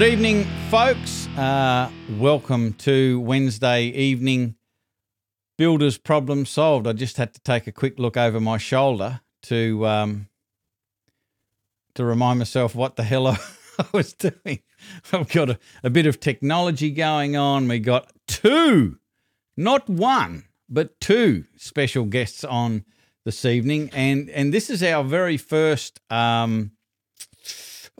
Good evening, folks. Uh, welcome to Wednesday evening Builders Problem Solved. I just had to take a quick look over my shoulder to um, to remind myself what the hell I, was doing. I've got a, a bit of technology going on. We got two, not one, but two special guests on this evening, and and this is our very first um,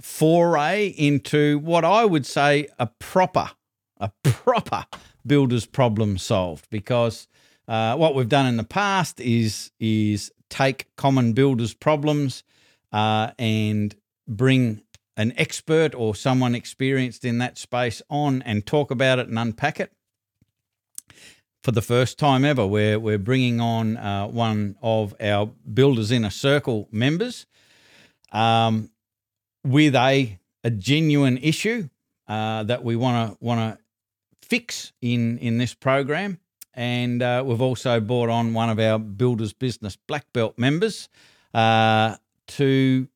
foray into what I would say a proper, a proper builder's problem solved. Because uh, what we've done in the past is is take common builders' problems uh, and bring an expert or someone experienced in that space on and talk about it and unpack it for the first time ever, we're, we're bringing on uh, one of our Builders Inner Circle members um, with a, a genuine issue uh, that we want to want to fix in, in this program. And uh, we've also brought on one of our Builders Business Black Belt members uh, to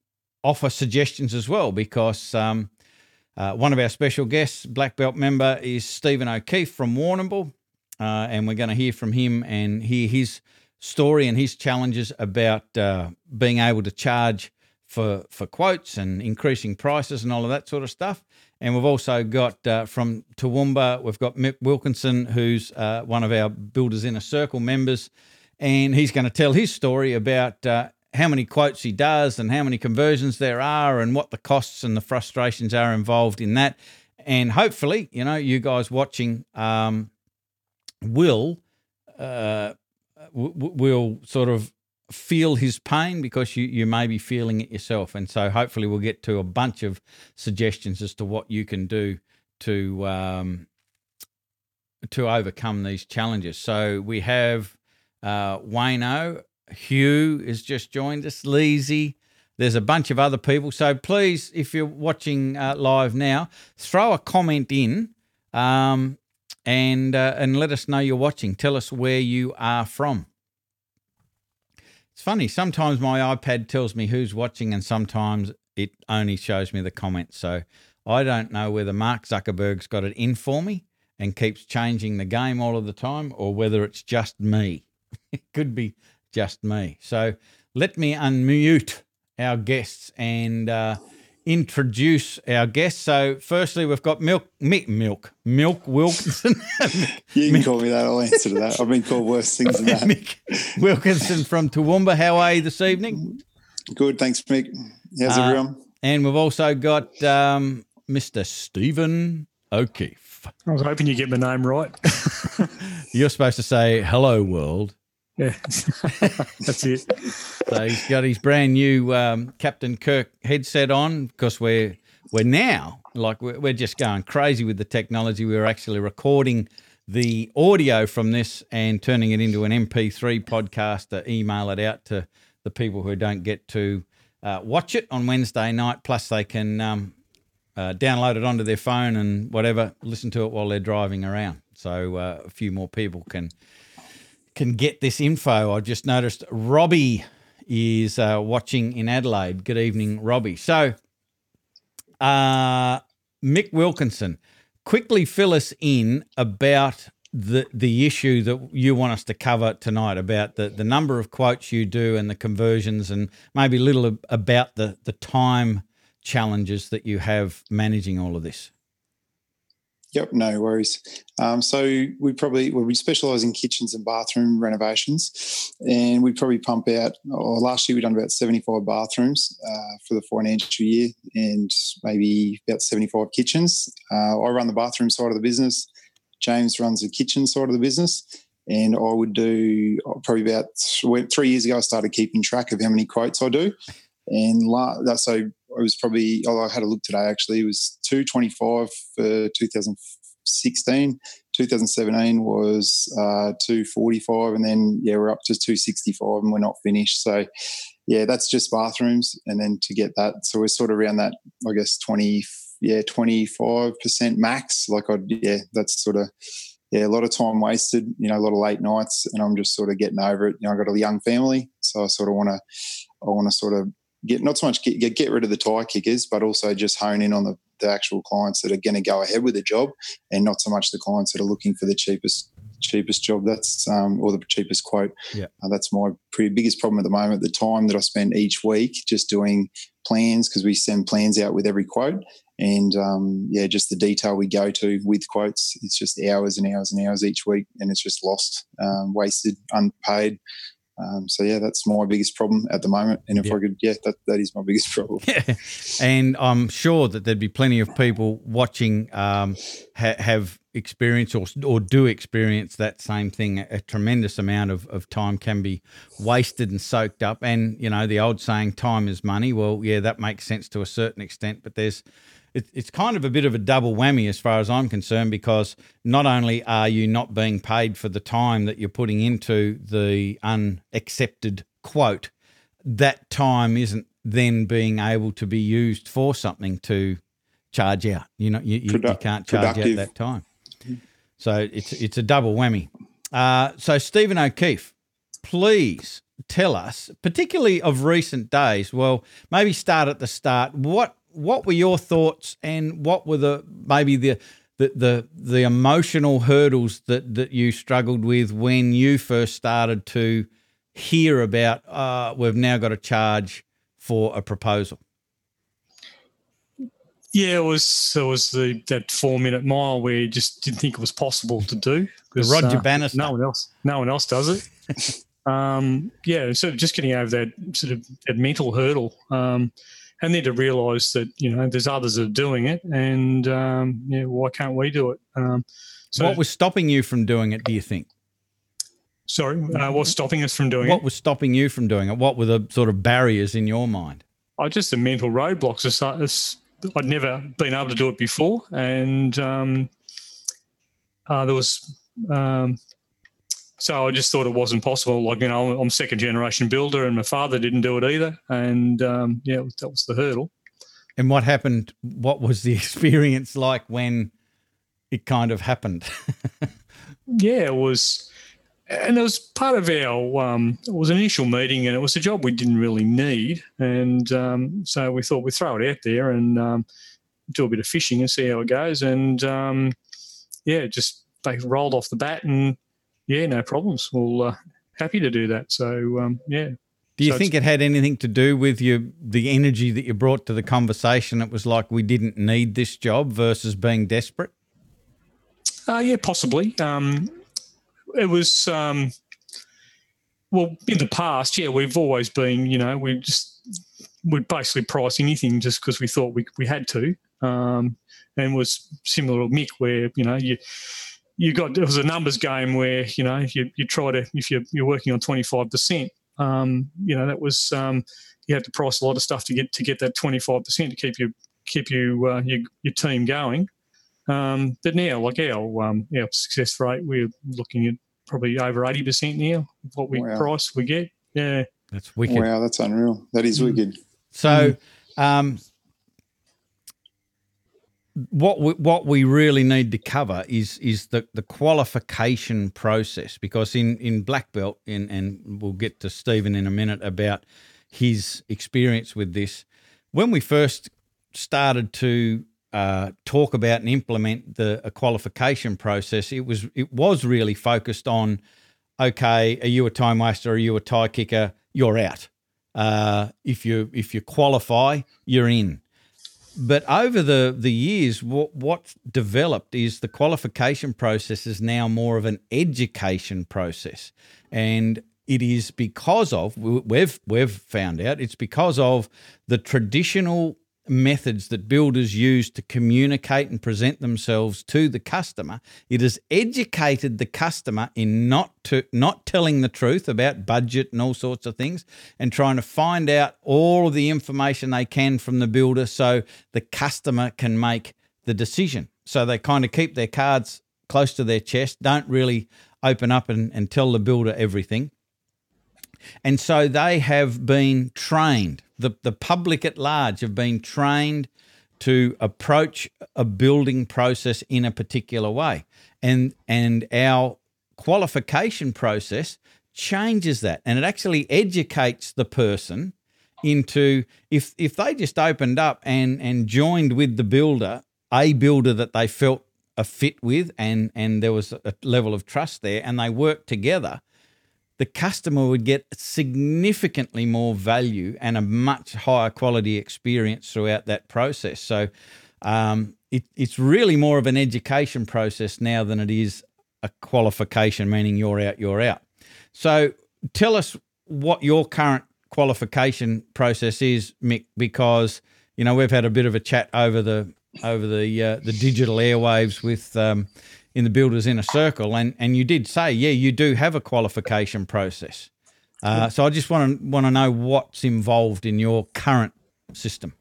offer suggestions as well, because um, uh, one of our special guests, Black Belt member, is Stephen O'Keefe from Warrnambool uh, and we're going to hear from him and hear his story and his challenges about uh, being able to charge for for quotes and increasing prices and all of that sort of stuff. And we've also got uh, from Toowoomba, we've got Mick Wilkinson, who's uh, one of our Builders Inner Circle members, and he's going to tell his story about uh, how many quotes he does and how many conversions there are and what the costs and the frustrations are involved in that. And hopefully, you know, you guys watching um, will uh, will sort of feel his pain because you, you may be feeling it yourself. And so hopefully we'll get to a bunch of suggestions as to what you can do to um, to overcome these challenges. So we have uh, Wayno, Hugh has just joined us, Leezy. There's a bunch of other people. So please, if you're watching uh, live now, throw a comment in. Um, and uh, and let us know you're watching. Tell us where you are from. It's funny. Sometimes my iPad tells me who's watching, and sometimes it only shows me the comments. So I don't know whether Mark Zuckerberg's got it in for me and keeps changing the game all of the time, or whether it's just me. it could be just me. So let me unmute our guests and. Uh, introduce our guests. So, firstly, we've got Milk, Mick, Milk, Milk Wilkinson. you can call me that. I'll answer to that. I've been called worse things than that. Mick Wilkinson from Toowoomba. How are you this evening? Good, thanks, Mick. How's uh, everyone? And we've also got um, Mr. Stephen O'Keefe. I was hoping you'd get my name right. You're supposed to say "Hello, world." Yeah, that's it. So he's got his brand new um, Captain Kirk headset on because we're we're now like we're, we're just going crazy with the technology. We're actually recording the audio from this and turning it into an MP3 podcast to email it out to the people who don't get to uh, watch it on Wednesday night. Plus, they can um, uh, download it onto their phone and whatever, listen to it while they're driving around. So uh, a few more people can can get this info. I just noticed Robbie is uh, watching in Adelaide. Good evening, Robbie. So, uh, Mick Wilkinson, quickly fill us in about the the issue that you want us to cover tonight about the, the number of quotes you do and the conversions and maybe a little about the, the time challenges that you have managing all of this. Yep, no worries. Um, so we probably well, we specialise in kitchens and bathroom renovations, and we probably pump out. Or last year we done about seventy-five bathrooms uh, for the financial year, and maybe about seventy-five kitchens. Uh, I run the bathroom side of the business. James runs the kitchen side of the business, and I would do probably about three years ago. I started keeping track of how many quotes I do, and la- so it was probably oh, I had a look today actually. It was two twenty five for two thousand sixteen. 2017 was uh, 245 and then yeah we're up to 265 and we're not finished so yeah that's just bathrooms and then to get that so we're sort of around that i guess 20 yeah 25% max like i yeah that's sort of yeah a lot of time wasted you know a lot of late nights and i'm just sort of getting over it you know i got a young family so i sort of want to i want to sort of get not so much get, get rid of the tie kickers, but also just hone in on the the actual clients that are going to go ahead with the job, and not so much the clients that are looking for the cheapest cheapest job. That's um, or the cheapest quote. Yeah. Uh, that's my pretty biggest problem at the moment. The time that I spend each week just doing plans because we send plans out with every quote, and um, yeah, just the detail we go to with quotes. It's just hours and hours and hours each week, and it's just lost, um, wasted, unpaid. Um, so yeah, that's my biggest problem at the moment. And if Yeah. I could, yeah, that, that is my biggest problem. Yeah. And I'm sure that there'd be plenty of people watching um, ha- have experience or, or do experience that same thing. A tremendous amount of, of time can be wasted and soaked up. And, you know, the old saying, time is money. Well, yeah, that makes sense to a certain extent, but there's it, it's kind of a bit of a double whammy as far as I'm concerned because not only are you not being paid for the time that you're putting into the unaccepted quote, that time isn't then being able to be used for something to charge out. You know, you, you, you can't charge out that time. So it's it's a double whammy. Uh, so Stephen O'Keefe, please tell us, particularly of recent days. Well, maybe start at the start. What what were your thoughts, and what were the maybe the the the, the emotional hurdles that that you struggled with when you first started to hear about uh, we've now got a charge for a proposal. Yeah, it was it was the that four minute mile where you just didn't think it was possible to do. The Roger uh, Bannister. No one else. No one else does it. um, yeah, so just getting over that sort of that mental hurdle, um, and then to realise that you know there's others that are doing it, and um, yeah, why can't we do it? Um, so, what was stopping you from doing it? Do you think? sorry, uh, what's stopping us from doing What it? What was stopping you from doing it? What were the sort of barriers in your mind? I just the mental roadblocks. Uh, it's, I'd never been able to do it before, and um, uh, there was. Um, so I just thought it wasn't possible. Like you know, I'm second generation builder, and my father didn't do it either, and um, yeah, that was the hurdle. And what happened? What was the experience like when it kind of happened? Yeah, it was, and it was part of our. Um, it was an initial meeting, and it was a job we didn't really need, and um, so we thought we'd throw it out there and um, do a bit of fishing and see how it goes. And um, yeah, just they rolled off the bat, and yeah, no problems. Well, uh, happy to do that. So um, yeah, Do you So think it had anything to do with you, the energy that you brought to the conversation? It was like we didn't need this job versus being desperate. Uh, yeah, possibly. Um, it was um, well in the past. Yeah, we've always been. You know, we just we basically price anything just because we thought we we had to. Um, and was similar to Mick, where you know you you got it was a numbers game where you know you you try to if you're you're working on twenty five percent. Um, you know that was um, you had to price a lot of stuff to get to get that twenty five percent to keep you keep you uh, your, your team going. Um, but now, like our um, our success rate, we're looking at probably over eighty percent now. of What we Wow. price, we get. Yeah, That's wicked. Wow, that's unreal. That is Mm. wicked. So, um, what we, what we really need to cover is is the, the qualification process because in in black belt in, and we'll get to Stephen in a minute about his experience with this. When we first started to uh, talk about and implement the qualification process, it was it was really focused on okay, are you a time waster? Are you a tie kicker? You're out. Uh, if you if you qualify, you're in. But over the the years, what what's developed is the qualification process is now more of an education process, and it is because of we- we've we've found out it's because of the traditional methods that builders use to communicate and present themselves to the customer it has educated the customer in not to not telling the truth about budget and all sorts of things and trying to find out all of the information they can from the builder so the customer can make the decision. So they kind of keep their cards close to their chest don't really open up and, and tell the builder everything. And so they have been trained, the, the public at large have been trained to approach a building process in a particular way. And, and our qualification process changes that and it actually educates the person into if if they just opened up and and joined with the builder, a builder that they felt a fit with, and and there was a level of trust there, and they worked together. The customer would get significantly more value and a much higher quality experience throughout that process. So, um, it, it's really more of an education process now than it is a qualification, meaning you're out, you're out. So, tell us what your current qualification process is, Mick, because you know we've had a bit of a chat over the over the uh, the digital airwaves with um, in the builders inner circle, and and you did say, yeah, you do have a qualification process. Uh, so I just want to want to know what's involved in your current system.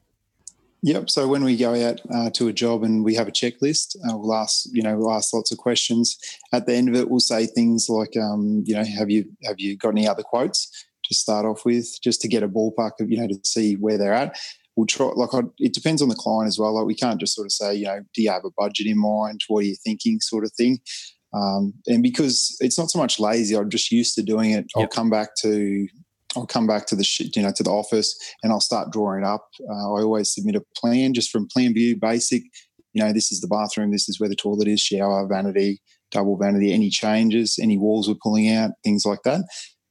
Yep. So when we go out uh, to a job and we have a checklist, uh, we'll ask, you know, we'll ask lots of questions. At the end of it, we'll say things like, um, you know, have you have you got any other quotes? to start off with, just to get a ballpark of, you know, to see where they're at. We'll try, like, I, it depends on the client as well. Like, we can't just sort of say, you know, do you have a budget in mind? What are you thinking, sort of thing. Um, and because it's not so much lazy, I'm just used to doing it. Yep. I'll come back to I'll come back to the you know to the office and I'll start drawing it up. Uh, I always submit a plan just from plan view basic. You know, this is the bathroom. This is where the toilet is. Shower, vanity, double vanity. Any changes, any walls we're pulling out, things like that.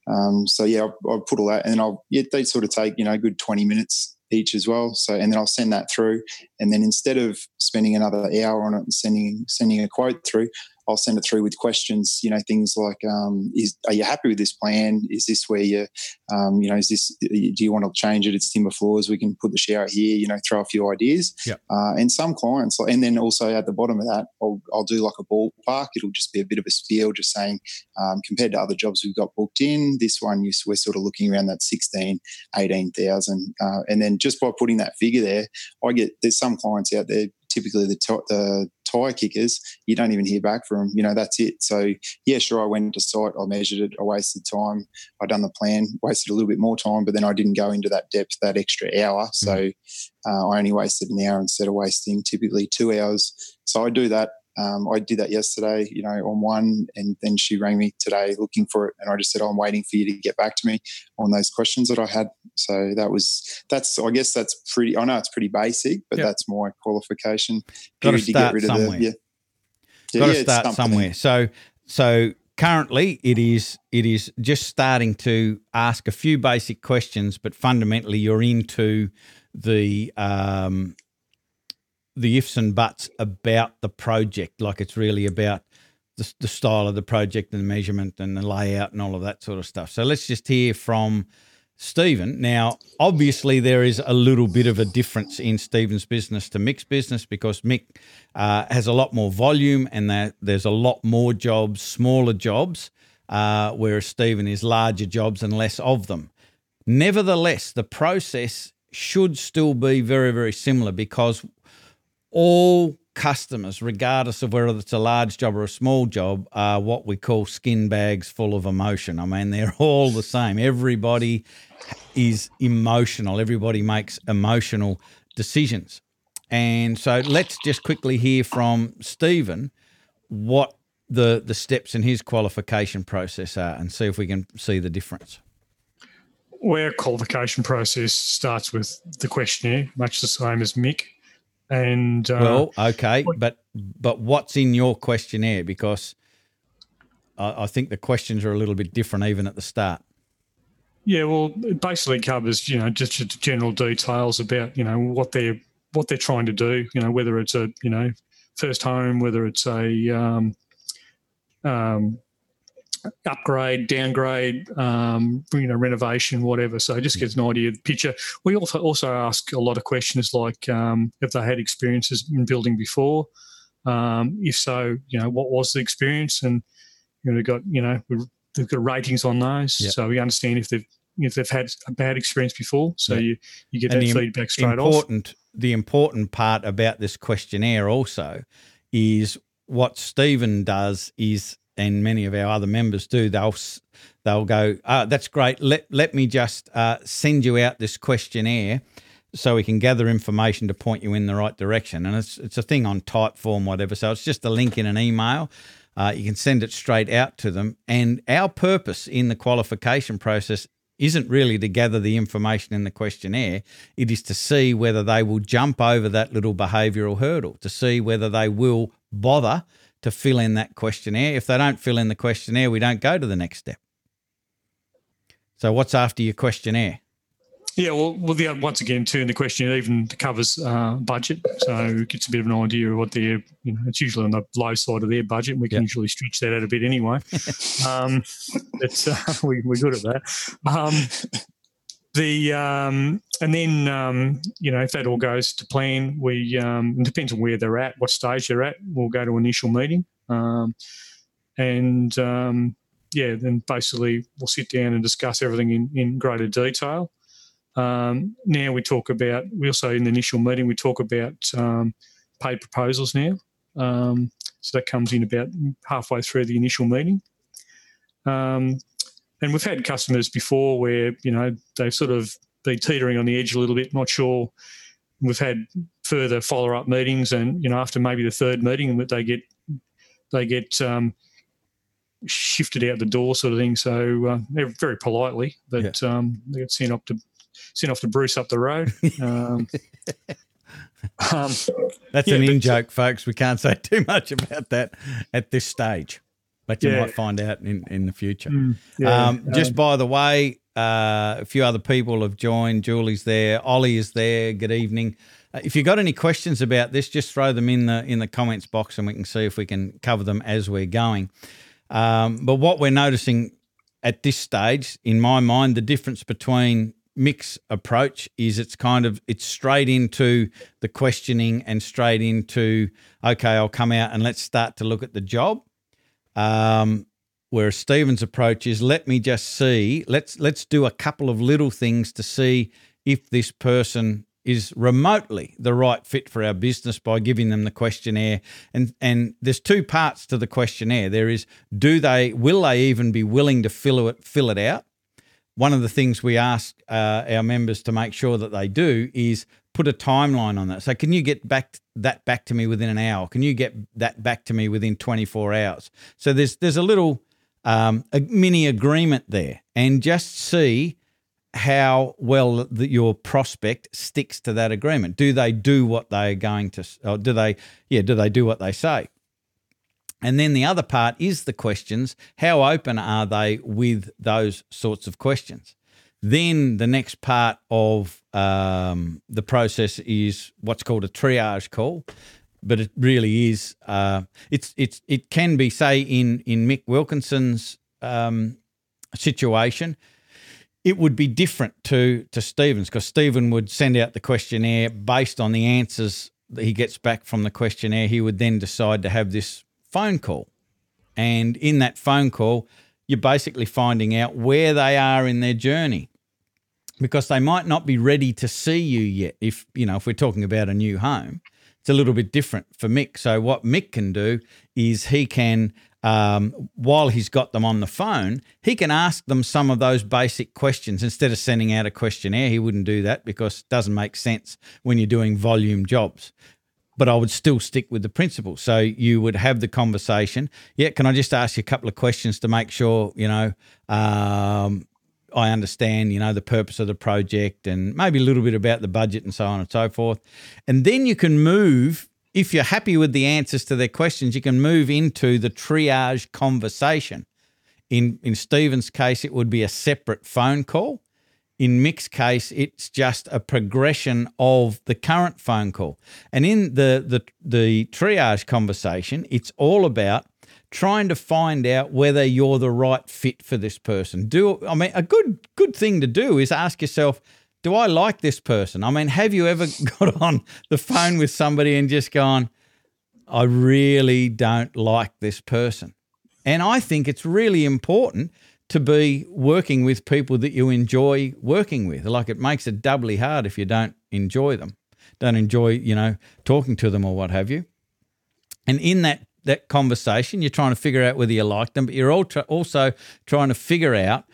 Um, so yeah, I'll, I'll, put all that, and I'll yeah, they sort of take you know a good twenty minutes each as well. So and then I'll send that through, and then instead of spending another hour on it and sending sending a quote through, I'll send it through with questions. You know, things like, um, "Is are you happy with this plan? Is this where you, um, you know, is this? Do you want to change it? It's timber floors. We can put the shower here. You know, throw a few ideas. Yep. Uh, and some clients, and then also at the bottom of that, I'll, I'll do like a ballpark. It'll just be a bit of a spiel, just saying um, compared to other jobs we've got booked in, this one you, we're sort of looking around that 16, 18,000. Uh, and then just by putting that figure there, I get there's some clients out there typically the, t- the tire kickers, you don't even hear back from them. You know, that's it. So, yeah, sure, I went to site, I measured it, I wasted time, I done the plan, wasted a little bit more time, but then I didn't go into that depth that extra hour. So, mm. uh, I only wasted an hour instead of wasting typically two hours. So, I do that um, I did that yesterday, you know, on one, and then she rang me today looking for it, and I just said, oh, "I'm waiting for you to get back to me on those questions that I had." So that was that's I guess that's pretty. I know it's pretty basic, but yep. that's my qualification. Got to start somewhere. The, yeah, yeah, Got to yeah, start somewhere. So so currently it is it is just starting to ask a few basic questions, but fundamentally you're into the um, the ifs and buts about the project. Like it's really about the, the style of the project and the measurement and the layout and all of that sort of stuff. So let's just hear from Stephen. Now, obviously, there is a little bit of a difference in Stephen's business to Mick's business because Mick uh, has a lot more volume and there's a lot more jobs, smaller jobs, uh, whereas Stephen is larger jobs and less of them. Nevertheless, the process should still be very, very similar because all customers, regardless of whether it's a large job or a small job, are what we call skin bags full of emotion. I mean, they're all the same. Everybody is emotional, everybody makes emotional decisions. And so let's just quickly hear from Stephen what the, the steps in his qualification process are and see if we can see the difference. Our qualification process starts with the questionnaire, much the same as Mick. And uh, well, okay, but but what's in your questionnaire? Because I, I think the questions are a little bit different even at the start. Yeah, well, it basically covers you know just general details about you know what they're what they're trying to do. You know whether it's a you know first home, whether it's a um, um, upgrade, downgrade, um, you know, renovation, whatever. So it just gets an idea of the picture. We also also ask a lot of questions like um, if they had experiences in building before. Um, if so, you know, what was the experience? And you know, we've got you know we've got ratings on those, yep. so we understand if they've if they've had a bad experience before. So yep. you you get and that feedback straight important, off. The important part about this questionnaire also is what Stephen does is and many of our other members do, they'll they'll go, oh, "That's great. Let let me just uh, send you out this questionnaire." So we can gather information to point you in the right direction, and it's it's a thing on Typeform, whatever. So it's just a link in an email. Uh, you can send it straight out to them. And our purpose in the qualification process isn't really to gather the information in the questionnaire. It is to see whether they will jump over that little behavioural hurdle, to see whether they will bother to fill in that questionnaire. If they don't fill in the questionnaire, we don't go to the next step. So, what's after your questionnaire? Yeah, well, well, the, once again, too, the question even covers uh, budget, so it gets a bit of an idea of what their, you know, it's usually on the low side of their budget. We can yep. usually stretch that out a bit anyway. um, uh, we, we're good at that. Um, the um, and then um, you know if that all goes to plan, we um, it depends on where they're at, what stage they're at. We'll go to initial meeting, um, and um, yeah, then basically we'll sit down and discuss everything in, in greater detail. Um, now we talk about, we also in the initial meeting, we talk about um, paid proposals now. So that comes in about halfway through the initial meeting. And we've had customers before where, you know, they've sort of been teetering on the edge a little bit, not sure. We've had further follow up meetings, and you know, after maybe the third meeting, that they get they get um, shifted out the door, sort of thing. So uh, very politely, but yeah. um, they get sent up to sent off to Bruce up the road. Um, um, That's yeah, an in joke, folks. We can't say too much about that at this stage, but you yeah. might find out in, in the future. Mm, yeah, um, just by the way, uh, a few other people have joined. Julie's there. Ollie is there. Good evening. Uh, if you've got any questions about this, just throw them in the in the comments box, and we can see if we can cover them as we're going. Um, but what we're noticing at this stage, in my mind, the difference between Mick's approach is it's kind of it's straight into the questioning and straight into okay i'll come out and let's start to look at the job um, whereas stephen's approach is let me just see let's let's do a couple of little things to see if this person is remotely the right fit for our business by giving them the questionnaire and and there's two parts to the questionnaire there is do they will they even be willing to fill it fill it out one of the things we ask uh, our members to make sure that they do is put a timeline on that. So, can you get back that back to me within an hour? Can you get that back to me within 24 hours? So there's there's a little um, a mini agreement there, and just see how well the, your prospect sticks to that agreement. Do they do what they are going to? Or do they? Yeah, do they do what they say? And then the other part is the questions. How open are they with those sorts of questions? Then the next part of um, the process is what's called a triage call, but it really is. Uh, it's it's it can be say in in Mick Wilkinson's um, situation, it would be different to to Stephen's because Stephen would send out the questionnaire based on the answers that he gets back from the questionnaire. He would then decide to have this phone call. And in that phone call, you're basically finding out where they are in their journey because they might not be ready to see you yet. If, you know, if we're talking about a new home, it's a little bit different for Mick. So, what Mick can do is he can, um, while he's got them on the phone, he can ask them some of those basic questions. Instead of sending out a questionnaire, he wouldn't do that because it doesn't make sense when you're doing volume jobs but I would still stick with the principle. So you would have the conversation. Yeah, can I just ask you a couple of questions to make sure you know um, I understand you know the purpose of the project and maybe a little bit about the budget and so on and so forth, and then you can move. If you're happy with the answers to their questions, you can move into the triage conversation. In in Stephen's case, it would be a separate phone call in Mick's case, it's just a progression of the current phone call. And in the, the, the triage conversation, it's all about trying to find out whether you're the right fit for this person. Do I mean a good good thing to do is ask yourself, do I like this person? I mean, have you ever got on the phone with somebody and just gone, I really don't like this person? And I think it's really important to be working with people that you enjoy working with. Like it makes it doubly hard if you don't enjoy them, don't enjoy, you know, talking to them or what have you. And in that that conversation, you're trying to figure out whether you like them, but you're also trying to figure out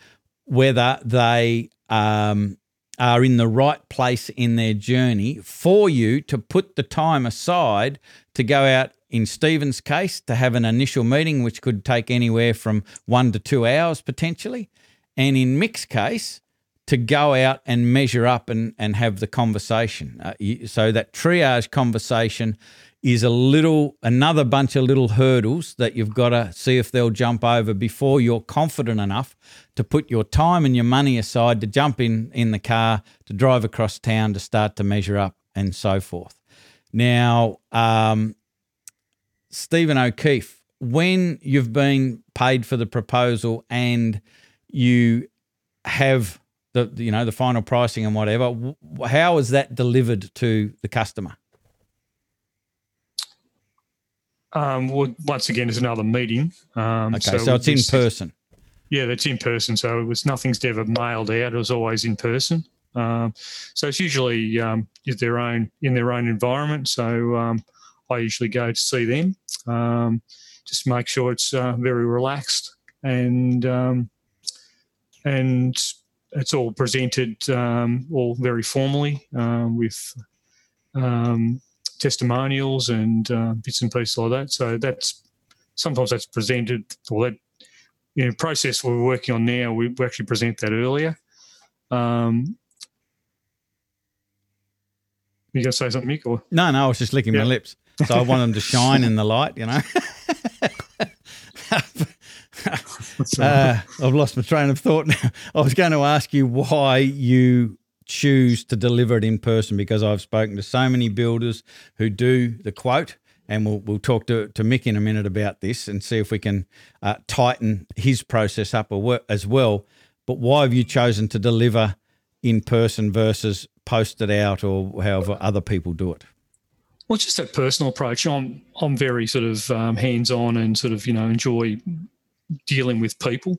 whether they um, are in the right place in their journey for you to put the time aside to go out in Stephen's case, to have an initial meeting, which could take anywhere from one to two hours potentially. And in Mick's case, to go out and measure up and, and have the conversation. Uh, you, so that triage conversation is a little another bunch of little hurdles that you've got to see if they'll jump over before you're confident enough to put your time and your money aside to jump in in the car to drive across town to start to measure up and so forth. Now, um, Stephen O'Keefe, when you've been paid for the proposal and you have the you know the final pricing and whatever, how is that delivered to the customer? Um, well, once again, it's another meeting. Um, okay, so, so it's in person. Yeah, that's in person. So it was nothing's ever mailed out. It was always in person. Um, so it's usually um, their own in their own environment. So um, I usually go to see them, um, just make sure it's uh, very relaxed and um, and it's all presented um, all very formally with testimonials and uh, bits and pieces like that. So that's sometimes that's presented or that you know, process we're working on now. We actually present that earlier. Um, you gonna say something, Mick? Or? No, no, I was just licking yeah. my lips. So I want them to shine in the light, you know. uh, I've lost my train of thought now. I was going to ask you why you choose to deliver it in person because I've spoken to so many builders who do the quote, and we'll, we'll talk to, to Mick in a minute about this and see if we can uh, tighten his process up as well. But why have you chosen to deliver in person versus post it out or however other people do it? Well, it's just that personal approach. I'm I'm very sort of um, hands on and sort of you know enjoy dealing with people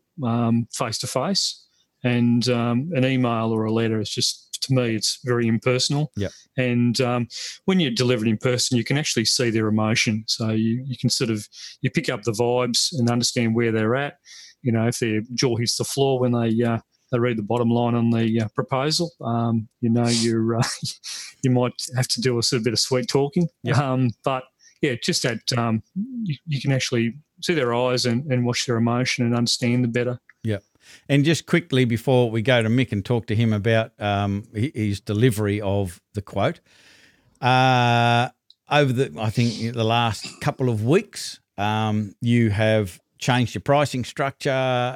face to face and um, an email or a letter is just to me it's very impersonal. Yeah. And um, when you deliver it in person you can actually see their emotion. So you, you can sort of you pick up the vibes and understand where they're at. You know if their jaw hits the floor when they uh, they read the bottom line on the uh, proposal um, you know you're uh, you might have to do a sort of bit of sweet talking. Yeah. Um, but yeah just that um, you, you can actually see their eyes and, and watch their emotion and understand them better. Yeah and just quickly before we go to Mick and talk to him about um, his delivery of the quote, uh, over the I think the last couple of weeks, um, you have changed your pricing structure,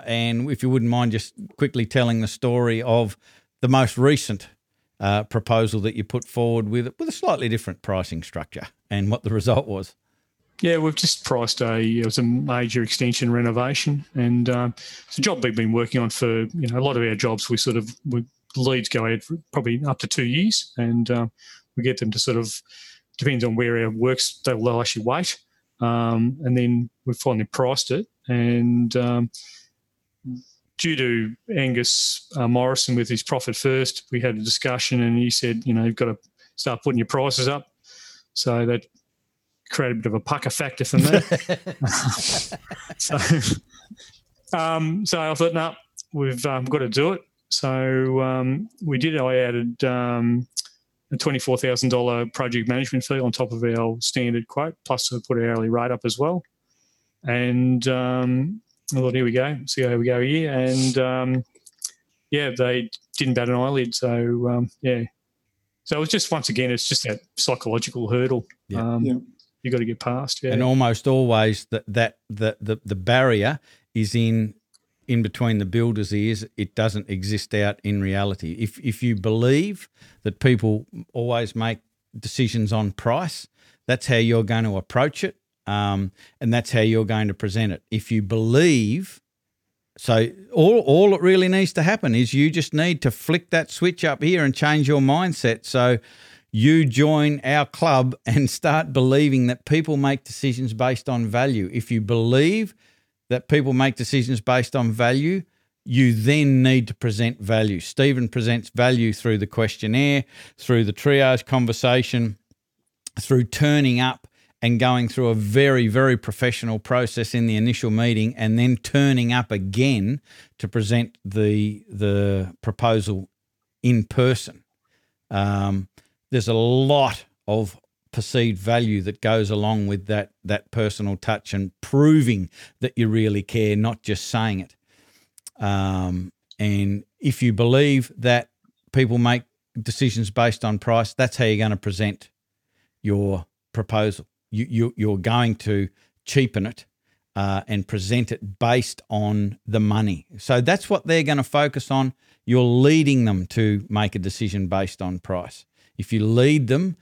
and if you wouldn't mind just quickly telling the story of the most recent uh, proposal that you put forward with with a slightly different pricing structure and what the result was. Yeah, we've just priced a it was a major extension renovation, and um, it's a job we've been working on for you know a lot of our jobs. We sort of we, leads go ahead for probably up to two years, and um, we get them to sort of depends on where our works they'll, they'll actually wait, um, and then we finally priced it, and um, due to Angus uh, Morrison with his profit first, we had a discussion, and he said, you know, you've got to start putting your prices up. So that created a bit of a pucker factor for me. so, um, so I thought, no, we've um, got to do it. So um, we did. I added um, a twenty-four thousand dollar project management fee on top of our standard quote, plus I put our hourly rate up as well. And um, I thought, here we go, see how we go here. And um, yeah, they didn't bat an eyelid. So yeah, so it was just once again, it's just that psychological hurdle. Yeah. Um, yeah you got to get past. Yeah. And almost always that that the, the the barrier is in in between the builder's ears. It doesn't exist out in reality. If if you believe that people always make decisions on price, that's how you're going to approach it, um, and that's how you're going to present it. If you believe. So all all it really needs to happen is you just need to flick that switch up here and change your mindset. So you join our club and start believing that people make decisions based on value. If you believe that people make decisions based on value, you then need to present value. Stephen presents value through the questionnaire, through the triage conversation, through turning up and going through a very, very professional process in the initial meeting and then turning up again to present the the proposal in person. Um, there's a lot of perceived value that goes along with that that personal touch and proving that you really care, not just saying it. Um, and if you believe that people make decisions based on price, that's how you're going to present your proposal. You, you you're going to cheapen it uh, and present it based on the money. So that's what they're going to focus on. You're leading them to make a decision based on price. If you lead them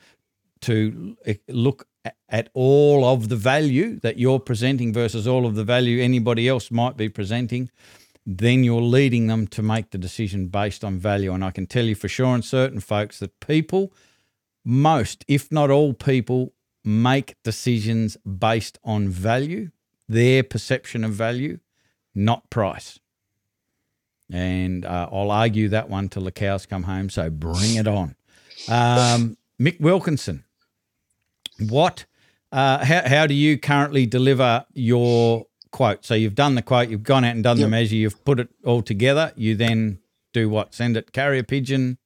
to eh, look at all of the value that you're presenting versus all of the value anybody else might be presenting, then you're leading them to make the decision based on value. And I can tell you for sure and certain, folks, that people, most, if not all people, make decisions based on value, their perception of value, not price. And uh, I'll argue that one till the cows come home. So bring it on. Um, Mick Wilkinson, what, uh, how, how do you currently deliver your quote? So you've done the quote, you've gone out and done yep. the measure, you've put it all together. You then do what? Send it carrier pigeon,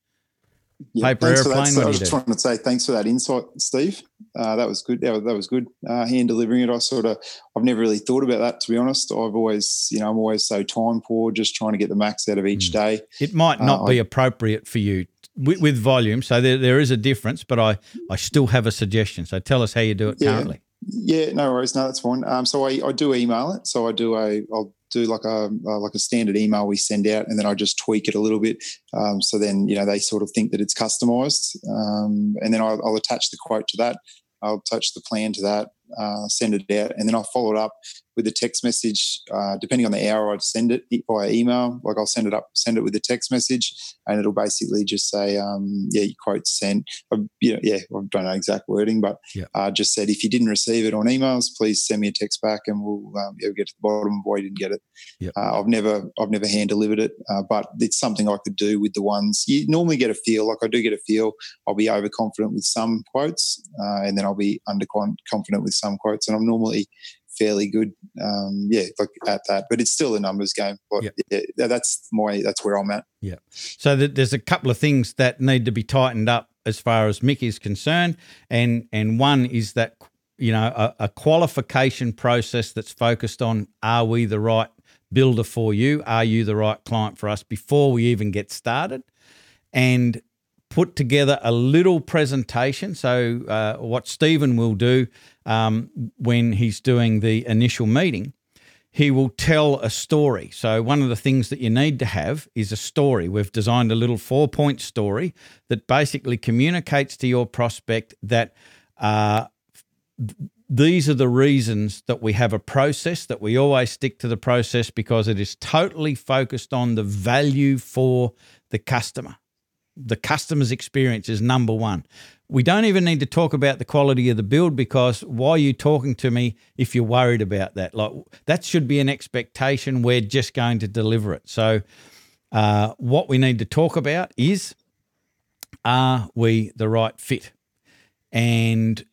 yeah, paper airplane. So I was just trying to say thanks for that insight, Steve. Uh, that was good. That was, that was good. Uh, hand delivering it. I sort of, I've never really thought about that to be honest. I've always, you know, I'm always so time poor, just trying to get the max out of each mm. day. It might not uh, be I, appropriate for you with, with, volume, so there, there is a difference. But I, I still have a suggestion. So tell us how you do it yeah, currently. Yeah, no worries. No, that's fine. Um, so I, I do email it. So I do a, I'll do like a uh, like a standard email we send out, and then I just tweak it a little bit. Um, so then you know they sort of think that it's customized, um, and then I'll, I'll, attach the quote to that. I'll attach the plan to that, uh, send it out, and then I'll follow it up with a text message. Uh, depending on the hour, I'd send it via email. Like I'll send it up, send it with a text message, and it'll basically just say, um, "Yeah, your quote sent." I, you know, yeah, I don't know exact wording, but yeah. uh, just said if you didn't receive it on emails, please send me a text back, and we'll um, yeah, get to the bottom of why you didn't get it. Uh, I've never, I've never hand delivered it, uh, but it's something I could do with the ones you normally get a feel. Like I do get a feel. I'll be overconfident with some quotes, uh, and then I'll be underconfident with some quotes, and I'm normally fairly good. Um, yeah, like at that, but it's still a numbers game. But yeah. yeah, that's my that's where I'm at. Yeah. So there's a couple of things that need to be tightened up as far as Mick is concerned, and and one is that you know a, a qualification process that's focused on are we the right builder for you? Are you the right client for us before we even get started? And put together a little presentation. So, uh, what Stephen will do um, when he's doing the initial meeting, he will tell a story. So, one of the things that you need to have is a story. We've designed a little four point story that basically communicates to your prospect that. Uh, these are the reasons that we have a process that we always stick to the process because it is totally focused on the value for the customer the customer's experience is number one. We don't even need to talk about the quality of the build because why are you talking to me if you're worried about that? Like that should be an expectation. We're just going to deliver it. So, uh, what we need to talk about is are we the right fit? And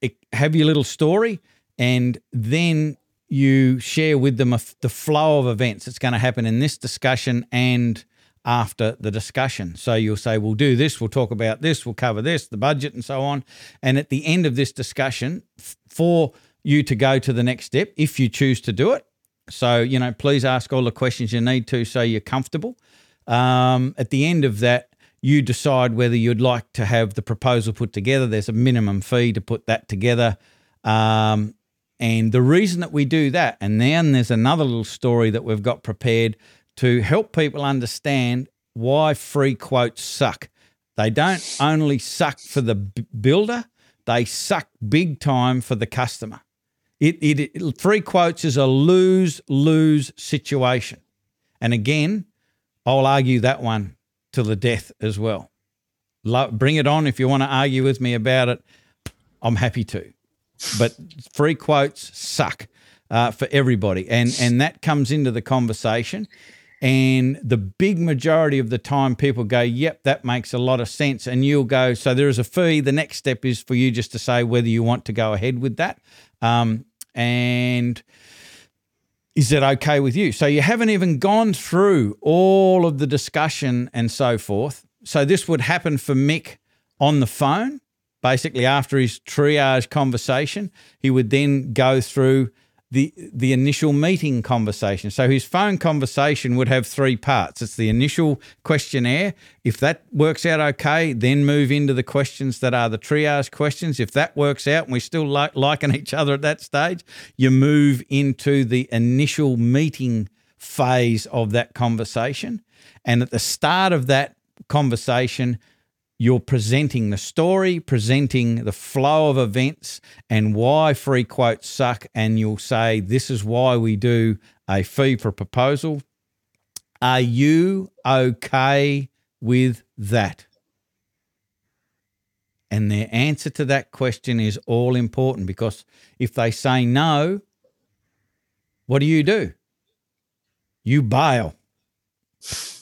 it, have your little story, and then you share with them the flow of events that's going to happen in this discussion and after the discussion. So you'll say, we'll do this, we'll talk about this, we'll cover this, the budget, and so on. And at the end of this discussion, for you to go to the next step, if you choose to do it. So, you know, please ask all the questions you need to so you're comfortable. Um, at the end of that, you decide whether you'd like to have the proposal put together. There's a minimum fee to put that together. Um, and the reason that we do that, and then there's another little story that we've got prepared to help people understand why free quotes suck. They don't only suck for the builder, they suck big time for the customer. It, it, it free quotes is a lose lose situation. And again, I'll argue that one to the death as well. bring it on if you want to argue with me about it. I'm happy to. But free quotes suck uh, for everybody, and and that comes into the conversation. And the big majority of the time, people go, Yep, that makes a lot of sense. And you'll go, So there is a fee. The next step is for you just to say whether you want to go ahead with that. Um, and is that okay with you? So you haven't even gone through all of the discussion and so forth. So this would happen for Mick on the phone. Basically, after his triage conversation, he would then go through the the initial meeting conversation. So his phone conversation would have three parts. It's the initial questionnaire. If that works out okay, then move into the questions that are the triage questions. If that works out and we still like liking each other at that stage, you move into the initial meeting phase of that conversation. And at the start of that conversation, you're presenting the story, presenting the flow of events and why free quotes suck. And you'll say, This is why we do a fee for proposal. Are you okay with that? And their answer to that question is all important because if they say no, what do you do? You bail,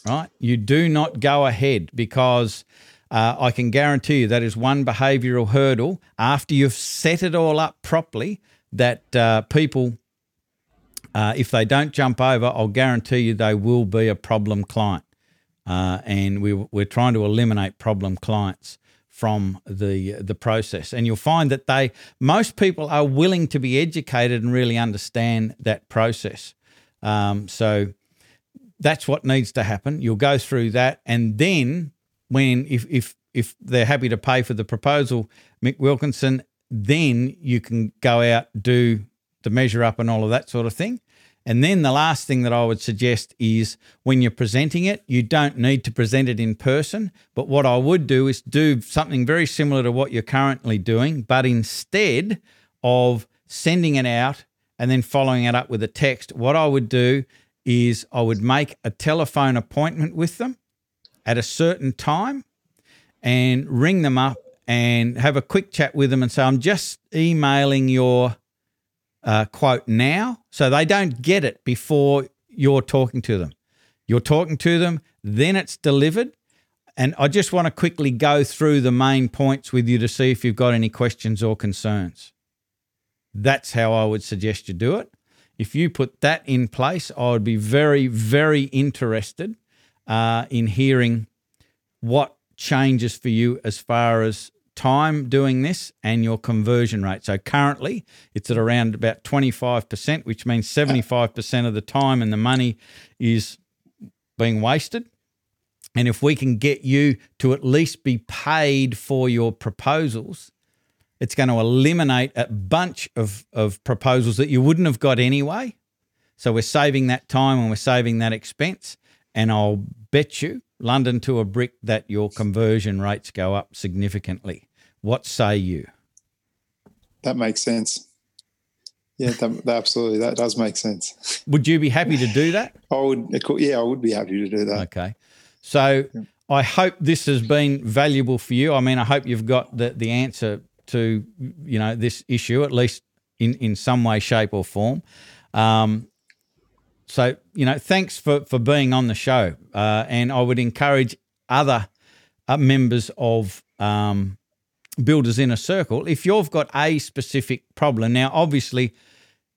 right? You do not go ahead because uh, I can guarantee you that is one behavioural hurdle after you've set it all up properly that uh, people, uh, if they don't jump over, I'll guarantee you they will be a problem client. Uh, and we, we're trying to eliminate problem clients from the the process. And you'll find that they most people are willing to be educated and really understand that process. Um, so that's what needs to happen. You'll go through that and then when if if if they're happy to pay for the proposal, Mick Wilkinson, then you can go out do the measure up and all of that sort of thing. And then the last thing that I would suggest is when you're presenting it, you don't need to present it in person. But what I would do is do something very similar to what you're currently doing, but instead of sending it out and then following it up with a text, what I would do is I would make a telephone appointment with them at a certain time and ring them up and have a quick chat with them and say, I'm just emailing your uh, quote now. So they don't get it before you're talking to them. You're talking to them, then it's delivered. And I just want to quickly go through the main points with you to see if you've got any questions or concerns. That's how I would suggest you do it. If you put that in place, I would be very, very interested uh, in hearing what changes for you as far as time doing this and your conversion rate. So currently it's at around about 25%, which means 75% of the time and the money is being wasted. And if we can get you to at least be paid for your proposals, it's going to eliminate a bunch of, of proposals that you wouldn't have got anyway. So we're saving that time and we're saving that expense. And I'll bet you London to a brick that your conversion rates go up significantly. What say you? That makes sense. Yeah, that, that absolutely. That does make sense. Would you be happy to do that? I would. Yeah, I would be happy to do that. Okay. So yeah. I hope this has been valuable for you. I mean, I hope you've got the, the answer to you know this issue at least in in some way, shape, or form. Um, so, you know, thanks for, for being on the show. Uh, and I would encourage other uh, members of um, Builders Inner Circle, if you've got a specific problem, now, obviously,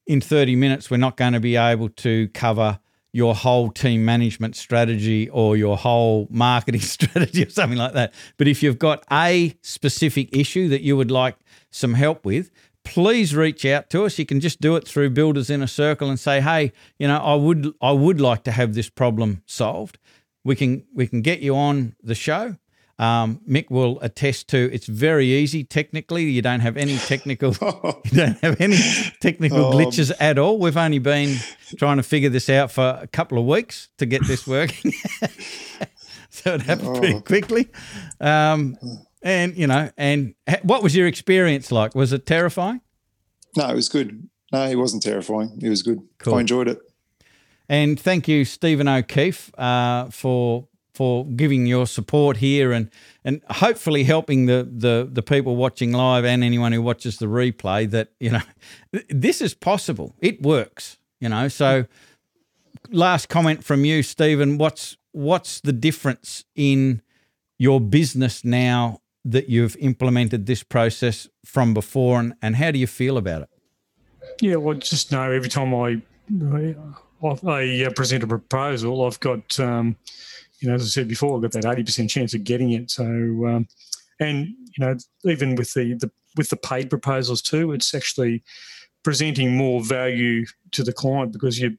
in 30 minutes, we're not going to be able to cover your whole team management strategy or your whole marketing strategy or something like that. But if you've got a specific issue that you would like some help with, please reach out to us. You can just do it through Builders Inner Circle and say, "Hey, you know, I would I would like to have this problem solved." We can we can get you on the show. Um, Mick will attest to it's very easy technically. You don't have any technical you don't have any technical oh. glitches at all. We've only been trying to figure this out for a couple of weeks to get this working. so it happened oh. pretty quickly. Um, and you know, and what was your experience like? Was it terrifying? No, it was good. No, it wasn't terrifying. It was good. Cool. I enjoyed it. And thank you, Stephen O'Keefe, uh, for for giving your support here and and hopefully helping the the the people watching live and anyone who watches the replay that you know this is possible. It works. You know. So, last comment from you, Stephen. What's what's the difference in your business now that you've implemented this process from before, and, and how do you feel about it? Yeah, well, just know every time I I, I uh, present a proposal, I've got um, you know, as I said before, I've got that eighty percent chance of getting it. So, um, and you know, even with the, the with the paid proposals too, it's actually presenting more value to the client because you